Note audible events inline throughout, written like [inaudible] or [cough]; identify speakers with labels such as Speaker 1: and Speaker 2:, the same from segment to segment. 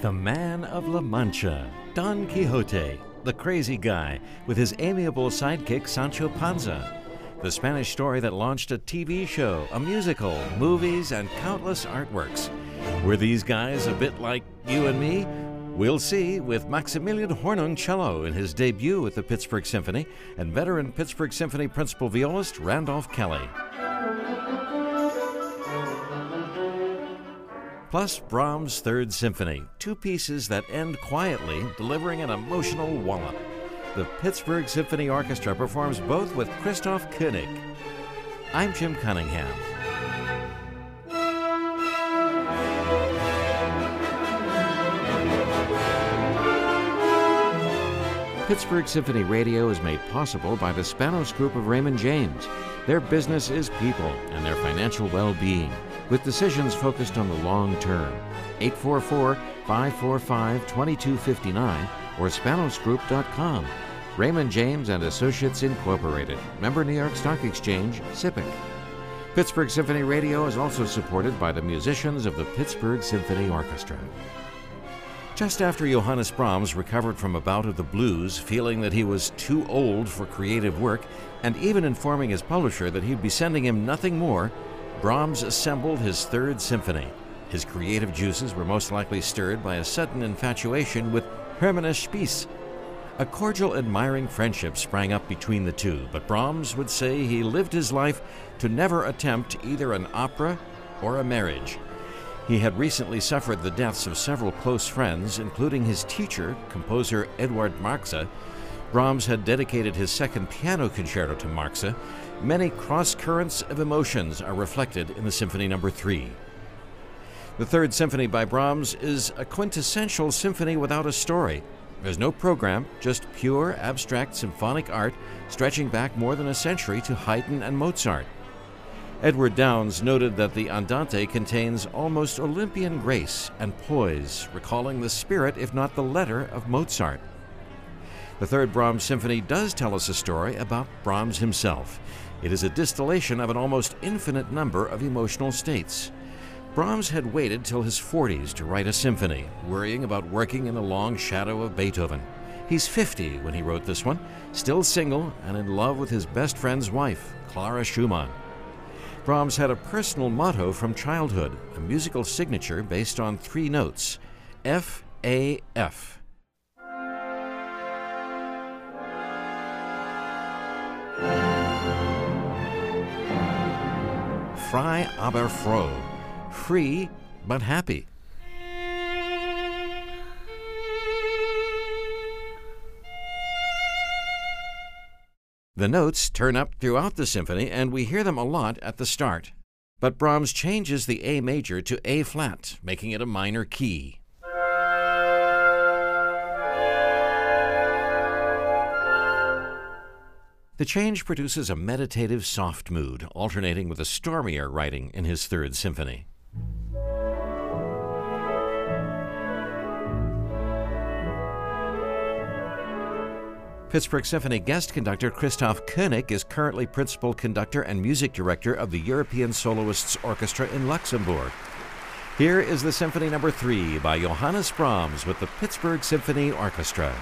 Speaker 1: The Man of La Mancha, Don Quixote, the crazy guy, with his amiable sidekick Sancho Panza. The Spanish story that launched a TV show, a musical, movies, and countless artworks. Were these guys a bit like you and me? We'll see with Maximilian Hornung cello in his debut with the Pittsburgh Symphony and veteran Pittsburgh Symphony principal violist Randolph Kelly. plus Brahms' Third Symphony, two pieces that end quietly, delivering an emotional wallop. The Pittsburgh Symphony Orchestra performs both with Christoph Koenig. I'm Jim Cunningham. Pittsburgh Symphony Radio is made possible by the Spanos Group of Raymond James. Their business is people and their financial well being with decisions focused on the long term. 844 545 2259 or SpanosGroup.com. Raymond James and Associates Incorporated, member New York Stock Exchange, SIPC. Pittsburgh Symphony Radio is also supported by the musicians of the Pittsburgh Symphony Orchestra. Just after Johannes Brahms recovered from a bout of the blues, feeling that he was too old for creative work, and even informing his publisher that he'd be sending him nothing more, Brahms assembled his Third Symphony. His creative juices were most likely stirred by a sudden infatuation with Hermine Spies. A cordial, admiring friendship sprang up between the two, but Brahms would say he lived his life to never attempt either an opera or a marriage. He had recently suffered the deaths of several close friends, including his teacher, composer Eduard Marxsen. Brahms had dedicated his second piano concerto to Marxsen, Many cross currents of emotions are reflected in the Symphony Number no. 3. The Third Symphony by Brahms is a quintessential symphony without a story. There's no program, just pure abstract symphonic art stretching back more than a century to Haydn and Mozart. Edward Downes noted that the Andante contains almost Olympian grace and poise, recalling the spirit, if not the letter, of Mozart. The Third Brahms Symphony does tell us a story about Brahms himself. It is a distillation of an almost infinite number of emotional states. Brahms had waited till his 40s to write a symphony, worrying about working in the long shadow of Beethoven. He's 50 when he wrote this one, still single and in love with his best friend's wife, Clara Schumann. Brahms had a personal motto from childhood, a musical signature based on three notes F A F. frei aber froh, free but happy. The notes turn up throughout the symphony, and we hear them a lot at the start. But Brahms changes the A major to A flat, making it a minor key. The change produces a meditative, soft mood, alternating with a stormier writing in his Third Symphony. Pittsburgh Symphony guest conductor Christoph Koenig is currently principal conductor and music director of the European Soloists Orchestra in Luxembourg. Here is the Symphony Number no. 3 by Johannes Brahms with the Pittsburgh Symphony Orchestra.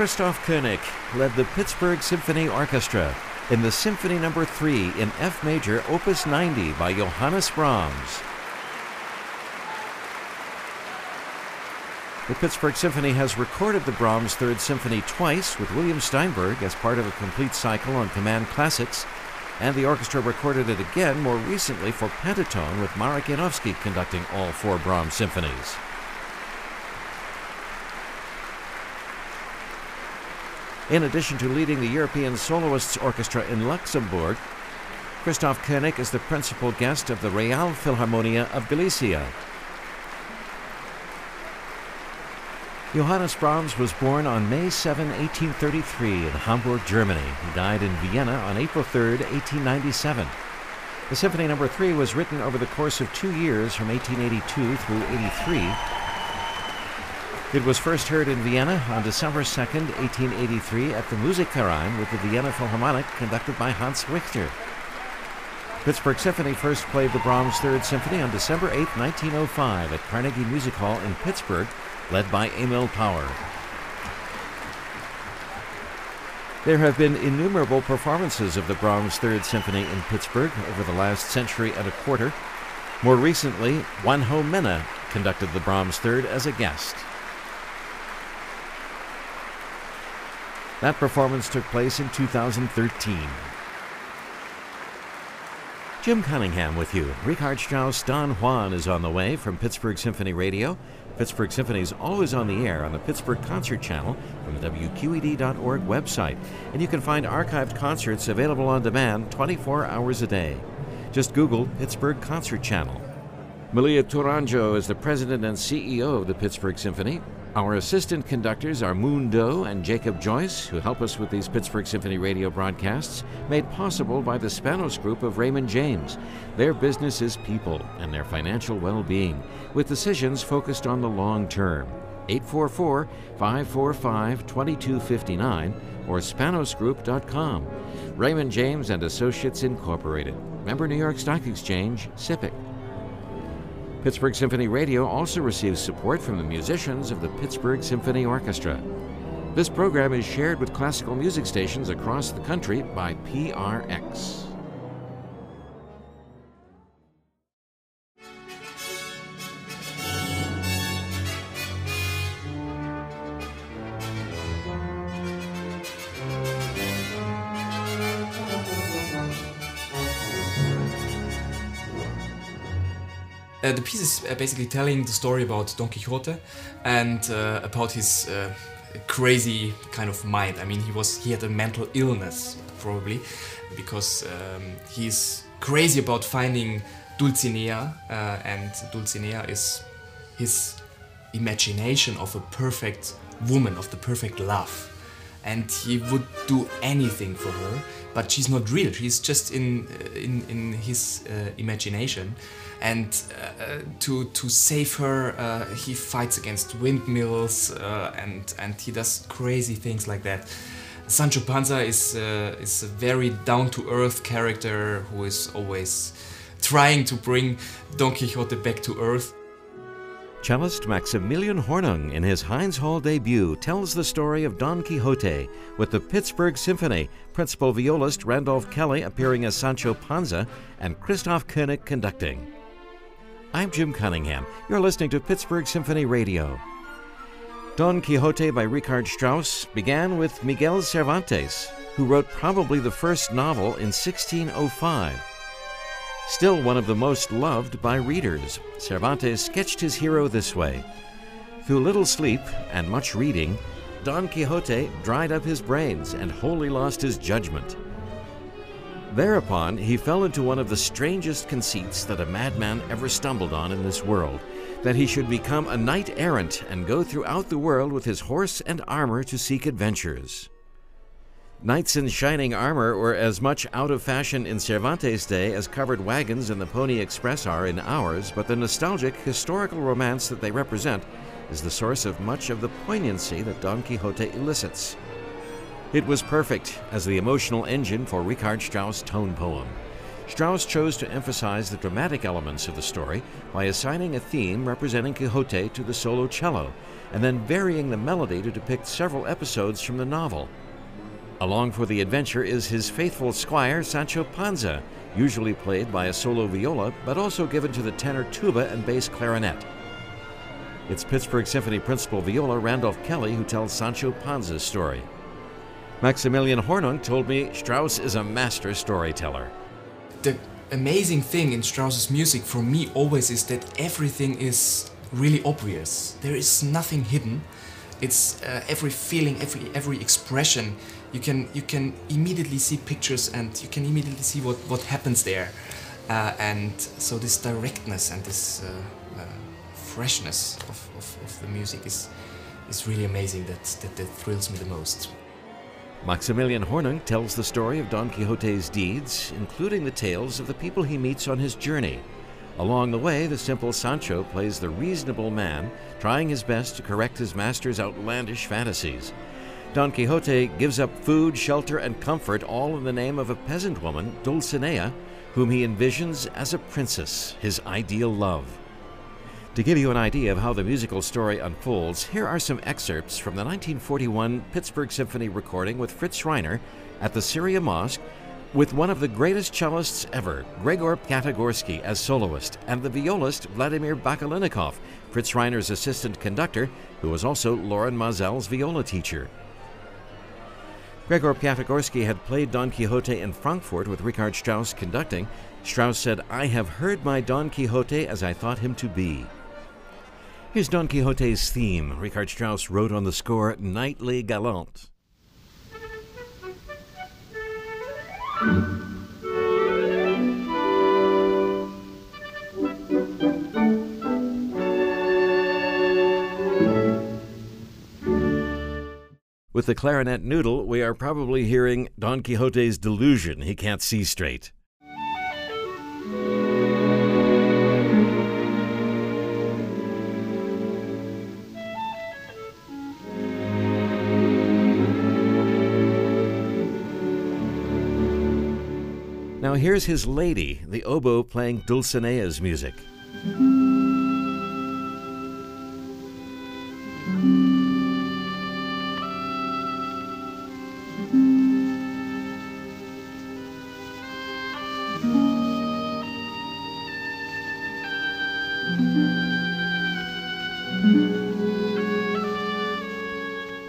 Speaker 1: Christoph Koenig led the Pittsburgh Symphony Orchestra in the Symphony no. 3 in F major, Opus 90 by Johannes Brahms. The Pittsburgh Symphony has recorded the Brahms Third Symphony twice with William Steinberg as part of a complete cycle on Command Classics, and the orchestra recorded it again more recently for Pentatone with Marek Janowski conducting all four Brahms symphonies. In addition to leading the European Soloists Orchestra in Luxembourg, Christoph Koenig is the principal guest of the Real Philharmonia of Galicia. Johannes Brahms was born on May 7, 1833, in Hamburg, Germany. He died in Vienna on April 3, 1897. The Symphony No. 3 was written over the course of two years from 1882 through 83. It was first heard in Vienna on December 2, 1883, at the Musikverein with the Vienna Philharmonic, conducted by Hans Richter. Pittsburgh Symphony first played the Brahms Third Symphony on December 8, 1905, at Carnegie Music Hall in Pittsburgh led by Emil Paur. There have been innumerable performances of the Brahms Third Symphony in Pittsburgh over the last century and a quarter. More recently, Juanjo Mena conducted the Brahms Third as a guest. That performance took place in 2013. Jim Cunningham with you. Richard Strauss Don Juan is on the way from Pittsburgh Symphony Radio. Pittsburgh Symphony is always on the air on the Pittsburgh Concert Channel from the WQED.org website. And you can find archived concerts available on demand 24 hours a day. Just Google Pittsburgh Concert Channel. Melia Tourangeau is the president and CEO of the Pittsburgh Symphony. Our assistant conductors are Moon Doh and Jacob Joyce, who help us with these Pittsburgh Symphony radio broadcasts, made possible by the Spanos Group of Raymond James. Their business is people and their financial well being, with decisions focused on the long term. 844 545 2259 or spanosgroup.com. Raymond James and Associates Incorporated. Member New York Stock Exchange, SIPC. Pittsburgh Symphony Radio also receives support from the musicians of the Pittsburgh Symphony Orchestra. This program is shared with classical music stations across the country by PRX.
Speaker 2: Uh, the piece is uh, basically telling the story about Don Quixote and uh, about his uh, crazy kind of mind. I mean, he was he had a mental illness probably because um, he's crazy about finding Dulcinea, uh, and Dulcinea is his imagination of a perfect woman, of the perfect love, and he would do anything for her. But she's not real. She's just in in in his imagination and uh, to to save her uh, he fights against windmills uh, and and he does crazy things like that Sancho Panza is uh, is a very down to earth character who is always trying to bring Don Quixote back to earth
Speaker 1: Cellist Maximilian Hornung, in his Heinz Hall debut, tells the story of Don Quixote with the Pittsburgh Symphony, principal violist Randolph Kelly appearing as Sancho Panza, and Christoph Koenig conducting. I'm Jim Cunningham. You're listening to Pittsburgh Symphony Radio. Don Quixote by Richard Strauss began with Miguel Cervantes, who wrote probably the first novel in 1605. Still one of the most loved by readers, Cervantes sketched his hero this way Through little sleep and much reading, Don Quixote dried up his brains and wholly lost his judgment. Thereupon, he fell into one of the strangest conceits that a madman ever stumbled on in this world that he should become a knight errant and go throughout the world with his horse and armor to seek adventures. Knights in shining armor were as much out of fashion in Cervantes' day as covered wagons and the Pony Express are in ours, but the nostalgic, historical romance that they represent is the source of much of the poignancy that Don Quixote elicits. It was perfect as the emotional engine for Richard Strauss' tone poem. Strauss chose to emphasize the dramatic elements of the story by assigning a theme representing Quixote to the solo cello, and then varying the melody to depict several episodes from the novel. Along for the adventure is his faithful squire, Sancho Panza, usually played by a solo viola, but also given to the tenor tuba and bass clarinet. It's Pittsburgh Symphony principal viola Randolph Kelly who tells Sancho Panza's story. Maximilian Hornung told me Strauss is a master storyteller.
Speaker 2: The amazing thing in Strauss's music for me always is that everything is really obvious. There is nothing hidden. It's uh, every feeling, every every expression. You can you can immediately see pictures and you can immediately see what what happens there. Uh, and so this directness and this uh, uh freshness of, of, of, the music is is really amazing. That, that that thrills me the most.
Speaker 1: Maximilian Hornung tells the story of Don Quixote's deeds, including the tales of the people he meets on his journey. Along the way, the simple Sancho plays the reasonable man, trying his best to correct his master's outlandish fantasies. Don Quixote gives up food, shelter, and comfort, all in the name of a peasant woman, Dulcinea, whom he envisions as a princess, his ideal love. To give you an idea of how the musical story unfolds, here are some excerpts from the 1941 Pittsburgh Symphony recording with Fritz Reiner at the Syria Mosque with one of the greatest cellists ever, Gregor Piatigorsky, as soloist, and the violist Vladimir Bakaleinikoff, Fritz Reiner's assistant conductor, who was also Lorin Maazel's viola teacher. Gregor Piatigorsky had played Don Quixote in Frankfurt with Richard Strauss conducting. Strauss said, I have heard my Don Quixote as I thought him to be. Here's Don Quixote's theme. Richard Strauss wrote on the score Knightley Gallant. With the clarinet noodle, we are probably hearing Don Quixote's delusion. He can't see straight. Now here's his lady, the oboe playing Dulcinea's music.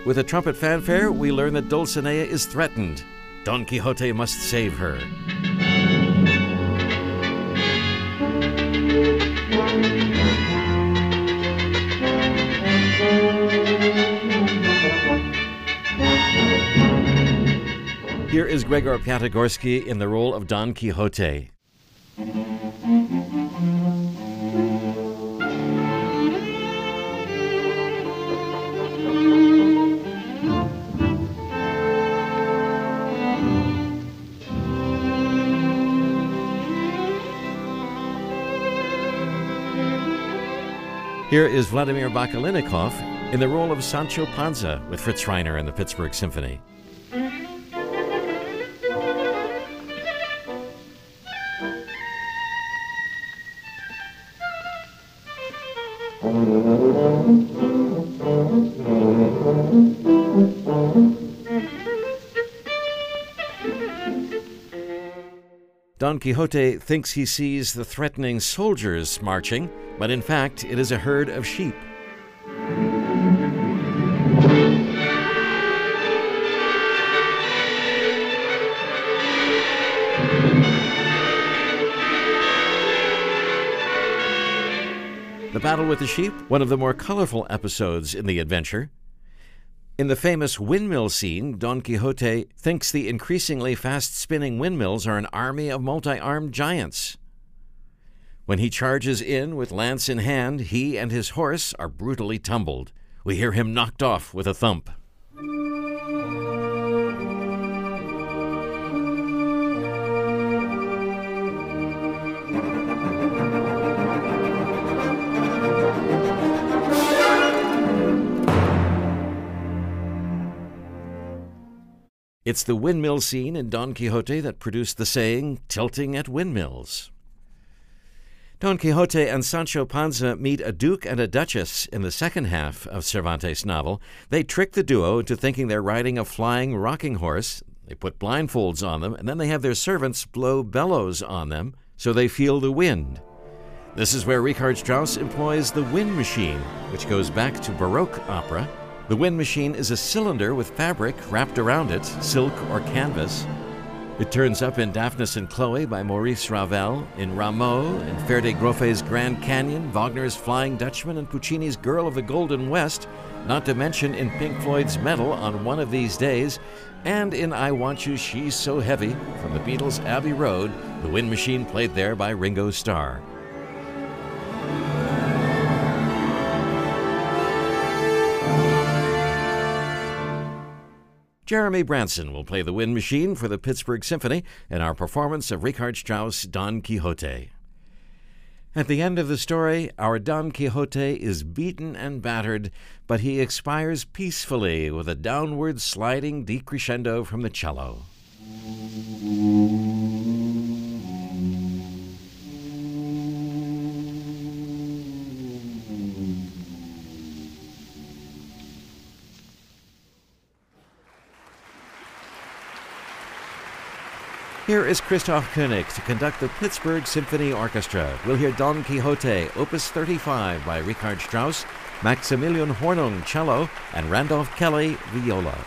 Speaker 1: With a trumpet fanfare, we learn that Dulcinea is threatened. Don Quixote must save her. Is Gregor Piatigorsky in the role of Don Quixote. Here is Vladimir Bakaleinikoff in the role of Sancho Panza with Fritz Reiner and the Pittsburgh Symphony. Quixote thinks he sees the threatening soldiers marching, but in fact it is a herd of sheep. The battle with the sheep, one of the more colorful episodes in the adventure. In the famous windmill scene, Don Quixote thinks the increasingly fast spinning windmills are an army of multi armed giants. When he charges in with lance in hand, he and his horse are brutally tumbled. We hear him knocked off with a thump. It's the windmill scene in Don Quixote that produced the saying, tilting at windmills. Don Quixote and Sancho Panza meet a duke and a duchess in the second half of Cervantes' novel. They trick the duo into thinking they're riding a flying rocking horse. They put blindfolds on them, and then they have their servants blow bellows on them so they feel the wind. This is where Richard Strauss employs the wind machine, which goes back to Baroque opera. The wind machine is a cylinder with fabric wrapped around it, silk or canvas. It turns up in Daphnis and Chloe by Maurice Ravel, in Rameau, in Ferde Grofé's Grand Canyon, Wagner's Flying Dutchman, and Puccini's Girl of the Golden West, not to mention in Pink Floyd's Meddle on One of These Days, and in I Want You, She's So Heavy from the Beatles' Abbey Road, the wind machine played there by Ringo Starr. Jeremy Branson will play the wind machine for the Pittsburgh Symphony in our performance of Richard Strauss' Don Quixote. At the end of the story, our Don Quixote is beaten and battered, but he expires peacefully with a downward sliding decrescendo from the cello. Here is Christoph Koenig to conduct the Pittsburgh Symphony Orchestra. We'll hear Don Quixote, Opus 35 by Richard Strauss, Maximilian Hornung, cello, and Randolph Kelly, viola.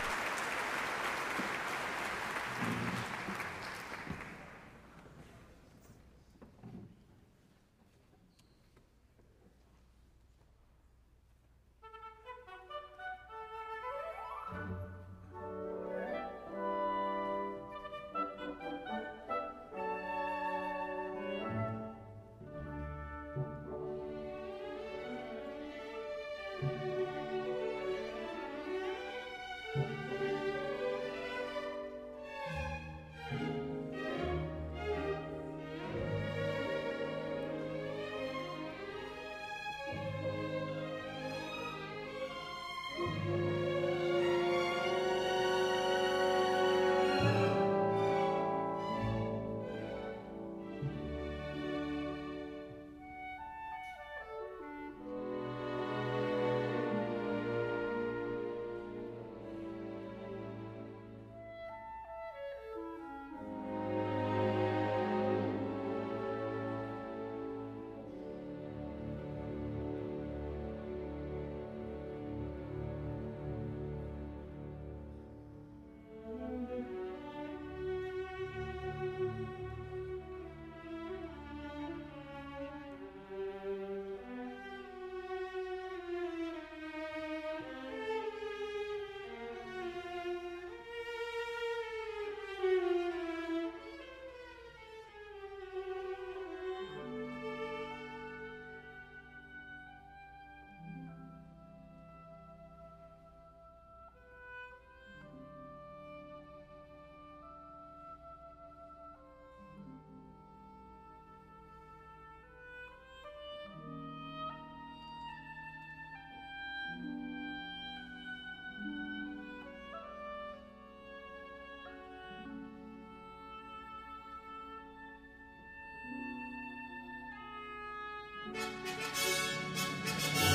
Speaker 1: ああ。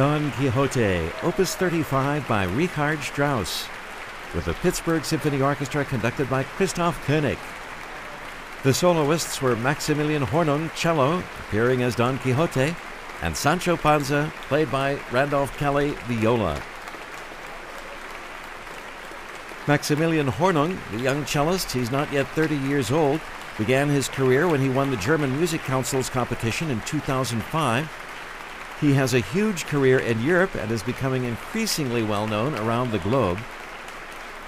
Speaker 1: Don Quixote, Opus 35 by Richard Strauss, with the Pittsburgh Symphony Orchestra conducted by Christoph Konig. The soloists were Maximilian Hornung, cello, appearing as Don Quixote, and Sancho Panza, played by Randolph Kelly, viola. Maximilian Hornung, the young cellist, he's not yet 30 years old, began his career when he won the German Music Council's competition in 2005 he has a huge career in Europe and is becoming increasingly well known around the globe.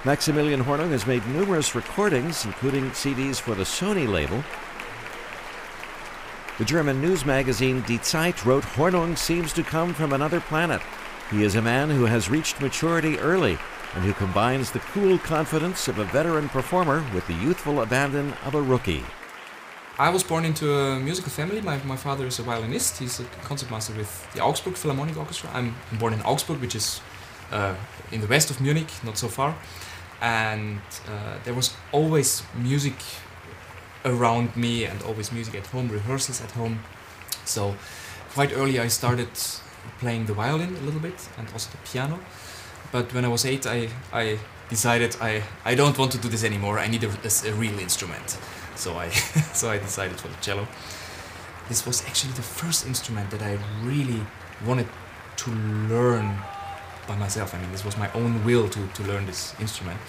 Speaker 1: Maximilian Hornung has made numerous recordings, including CDs for the Sony label. The German news magazine Die Zeit wrote Hornung seems to come from another planet. He is a man who has reached maturity early and who combines the cool confidence of a veteran performer with the youthful abandon of a rookie.
Speaker 2: I was born into a musical family. My, my father is a violinist. He's a concertmaster with the Augsburg Philharmonic Orchestra. I'm born in Augsburg, which is uh, in the west of Munich, not so far. And uh, there was always music around me and always music at home, rehearsals at home. So quite early I started playing the violin a little bit and also the piano. But when I was eight, I, I decided I, I don't want to do this anymore. I need a, a, a real instrument so I [laughs] so I decided for the cello. This was actually the first instrument that I really wanted to learn by myself. I mean, this was my own will to, to learn this instrument.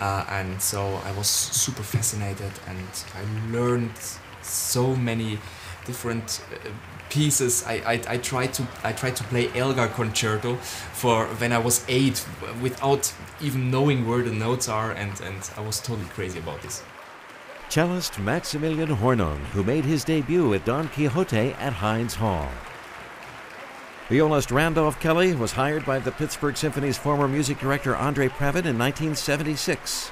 Speaker 2: Uh, and so I was super fascinated and I learned so many different uh, pieces. I, I, I tried to I tried to play Elgar concerto for when I was eight without even knowing where the notes are and, and I was totally crazy about this
Speaker 1: cellist Maximilian Hornung, who made his debut at Don Quixote at Heinz Hall. Violist Randolph Kelly was hired by the Pittsburgh Symphony's former music director Andre Previn in 1976.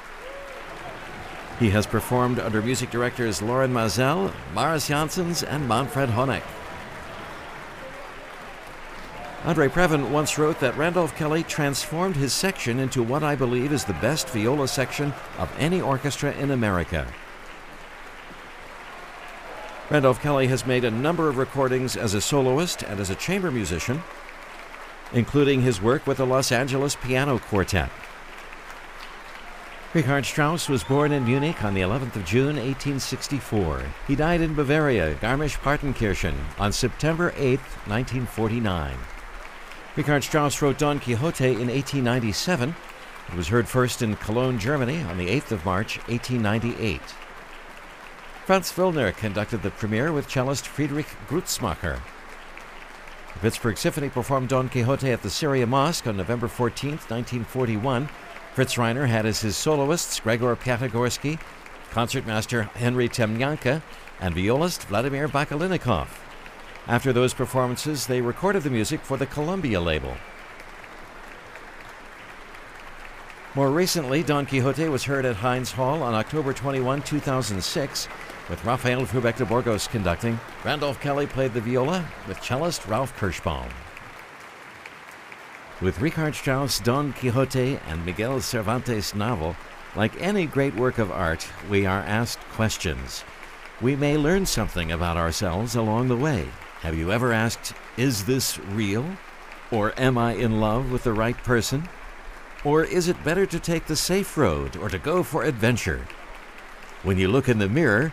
Speaker 1: He has performed under music directors Lorin Maazel, Mariss Jansons, and Manfred Honeck. Andre Previn once wrote that Randolph Kelly transformed his section into what I believe is the best viola section of any orchestra in America. Randolph Kelly has made a number of recordings as a soloist and as a chamber musician, including his work with the Los Angeles Piano Quartet. Richard Strauss was born in Munich on the 11th of June, 1864. He died in Bavaria, Garmisch-Partenkirchen, on September 8, 1949. Richard Strauss wrote Don Quixote in 1897. It was heard first in Cologne, Germany on the 8th of March, 1898. Franz Wüllner conducted the premiere with cellist Friedrich Grutzmacher. The Pittsburgh Symphony performed Don Quixote at the Syria Mosque on November 14, 1941. Fritz Reiner had as his soloists Gregor Piatigorsky, concertmaster Henry Temianka, and violist Vladimir Bakaleinikoff. After those performances, they recorded the music for the Columbia label. More recently, Don Quixote was heard at Heinz Hall on October 21, 2006, with Rafael Frühbeck de Burgos conducting. Randolph Kelly played the viola with cellist Ralph Kirshbaum. With Richard Strauss' Don Quixote and Miguel Cervantes' novel, like any great work of art, we are asked questions. We may learn something about ourselves along the way. Have you ever asked, Is this real? Or am I in love with the right person? Or is it better to take the safe road or to go for adventure? When you look in the mirror,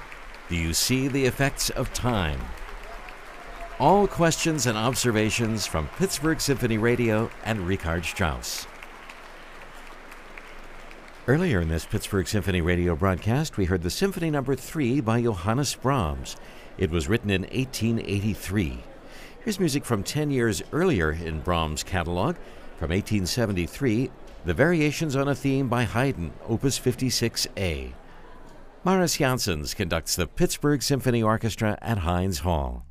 Speaker 1: do you see the effects of time? All questions and observations from Pittsburgh Symphony Radio and Richard Strauss. Earlier in this Pittsburgh Symphony Radio broadcast, we heard the Symphony Number no. 3 by Johannes Brahms. It was written in 1883. Here's music from 10 years earlier in Brahms' catalog. From 1873, the Variations on a Theme by Haydn, Opus 56A. Mariss Jansons conducts the Pittsburgh Symphony Orchestra at Heinz Hall.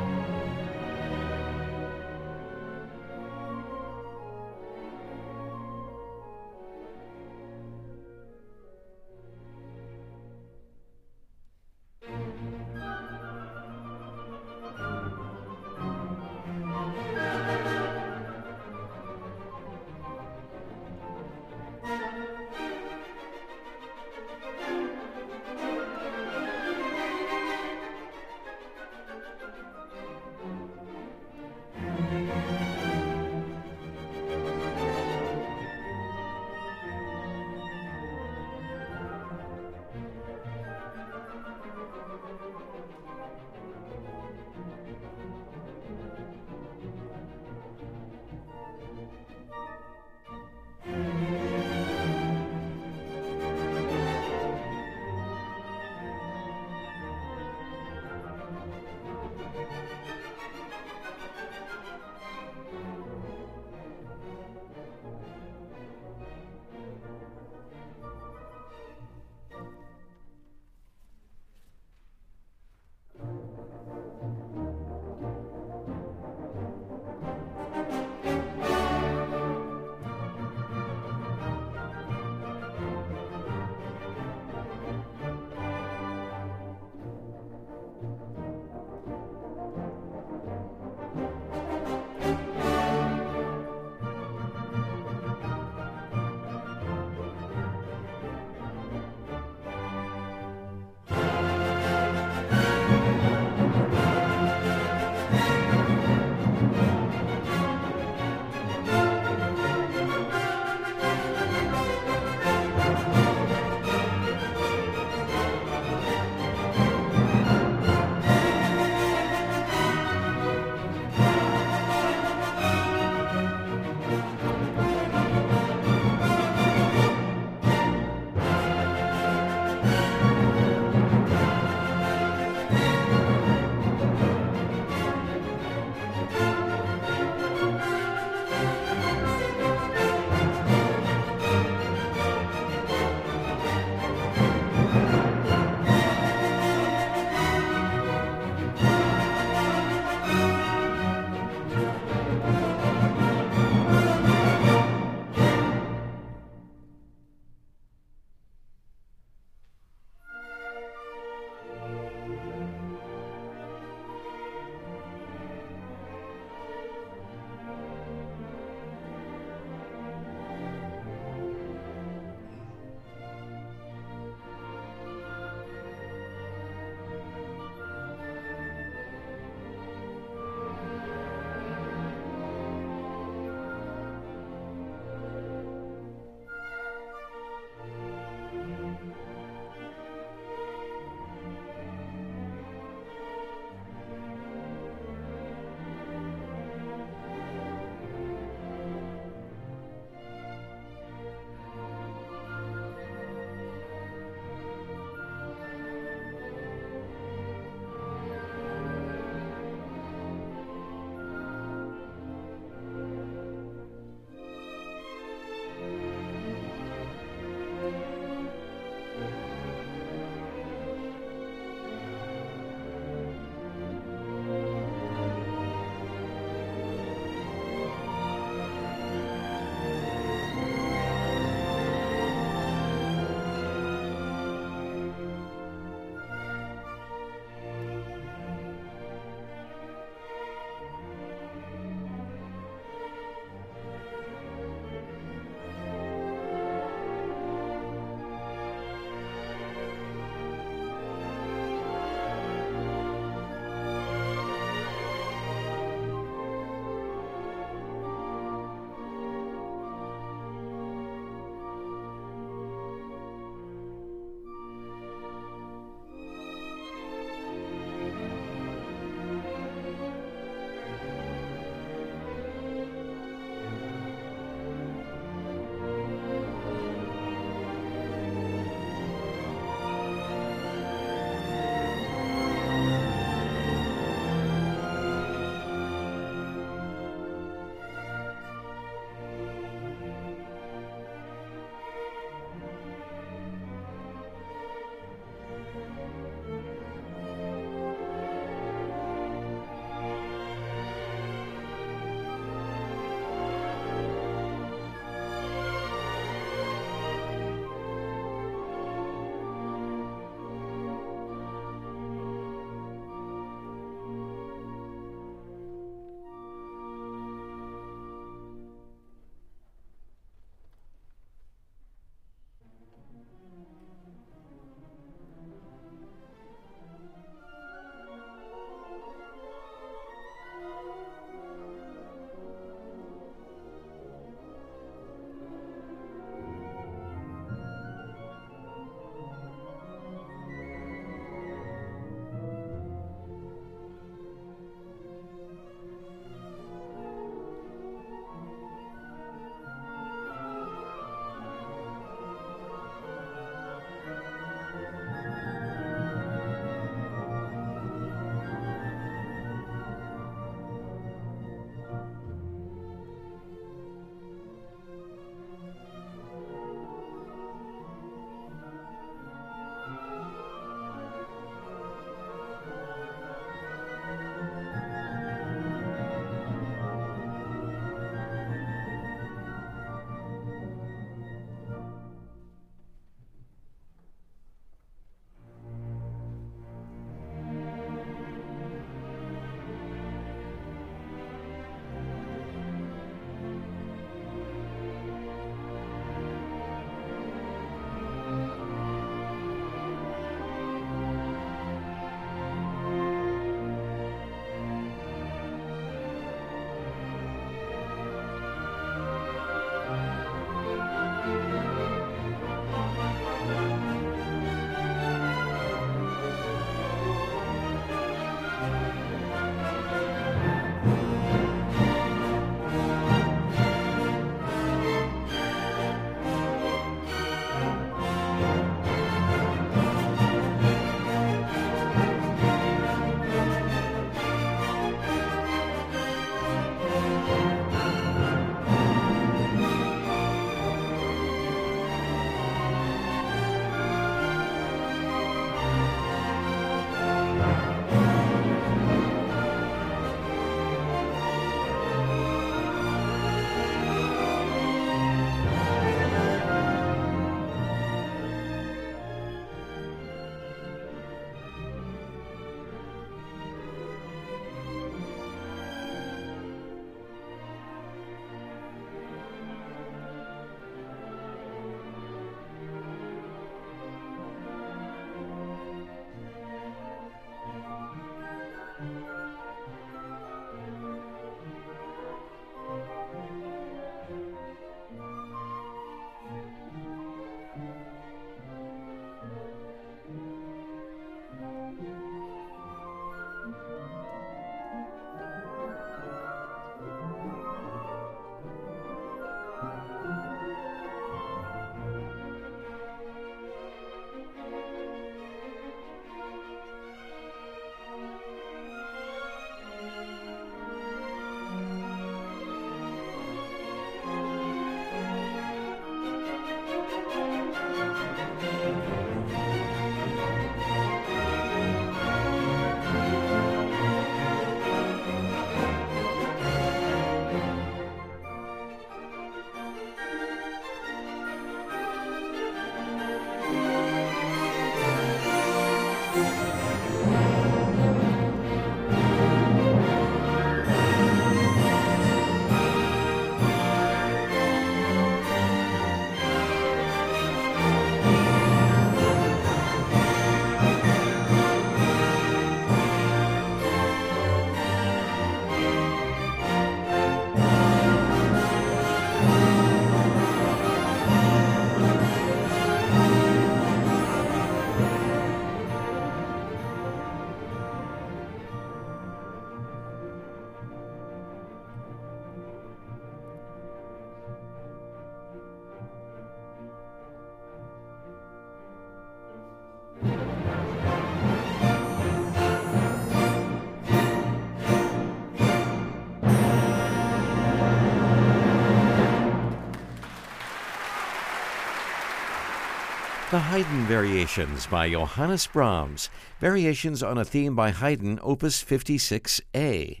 Speaker 1: The Haydn Variations by Johannes Brahms, variations on a theme by Haydn, Opus 56A.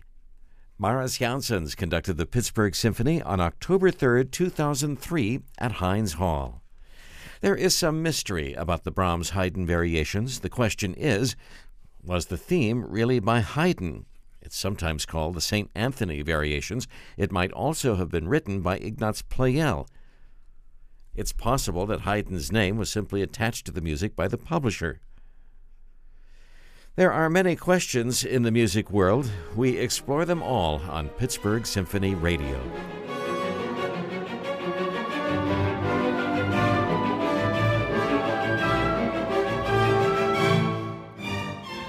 Speaker 1: Mariss Jansons conducted the Pittsburgh Symphony on October 3, 2003, at Heinz Hall. There is some mystery about the Brahms Haydn variations. The question is was the theme really by Haydn? It's sometimes called the St. Anthony variations. It might also have been written by Ignaz Pleyel. It's possible that Haydn's name was simply attached to the music by the publisher. There are many questions in the music world. We explore them all on Pittsburgh Symphony Radio.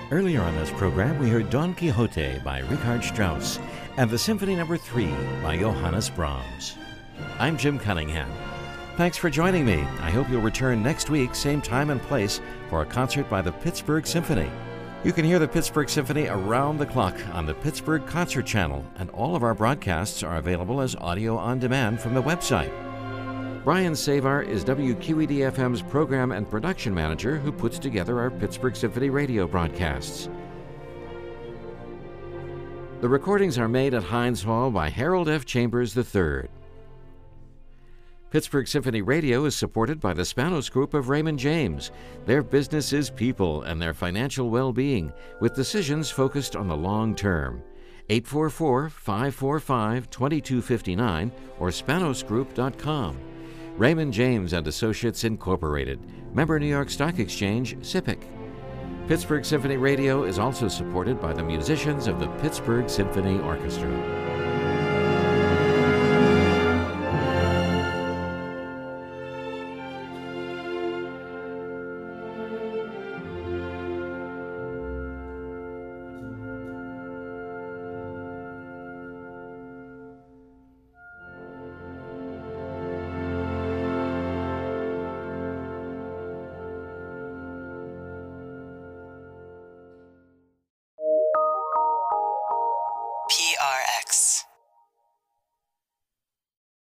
Speaker 1: Earlier on this program, we heard Don Quixote by Richard Strauss and the Symphony Number no. 3 by Johannes Brahms. I'm Jim Cunningham. Thanks for joining me. I hope you'll return next week, same time and place, for a concert by the Pittsburgh Symphony. You can hear the Pittsburgh Symphony around the clock on the Pittsburgh Concert Channel, and all of our broadcasts are available as audio on demand from the website. Bryan Sejvar is WQED FM's program and production manager who puts together our Pittsburgh Symphony radio broadcasts. The recordings are made at Heinz Hall by Harold F. Chambers III. Pittsburgh Symphony Radio is supported by the Spanos Group of Raymond James. Their business is people and their financial well being, with decisions focused on the long term. 844 545 2259 or spanosgroup.com. Raymond James and Associates Incorporated, member New York Stock Exchange, SIPC. Pittsburgh Symphony Radio is also supported by the musicians of the Pittsburgh Symphony Orchestra.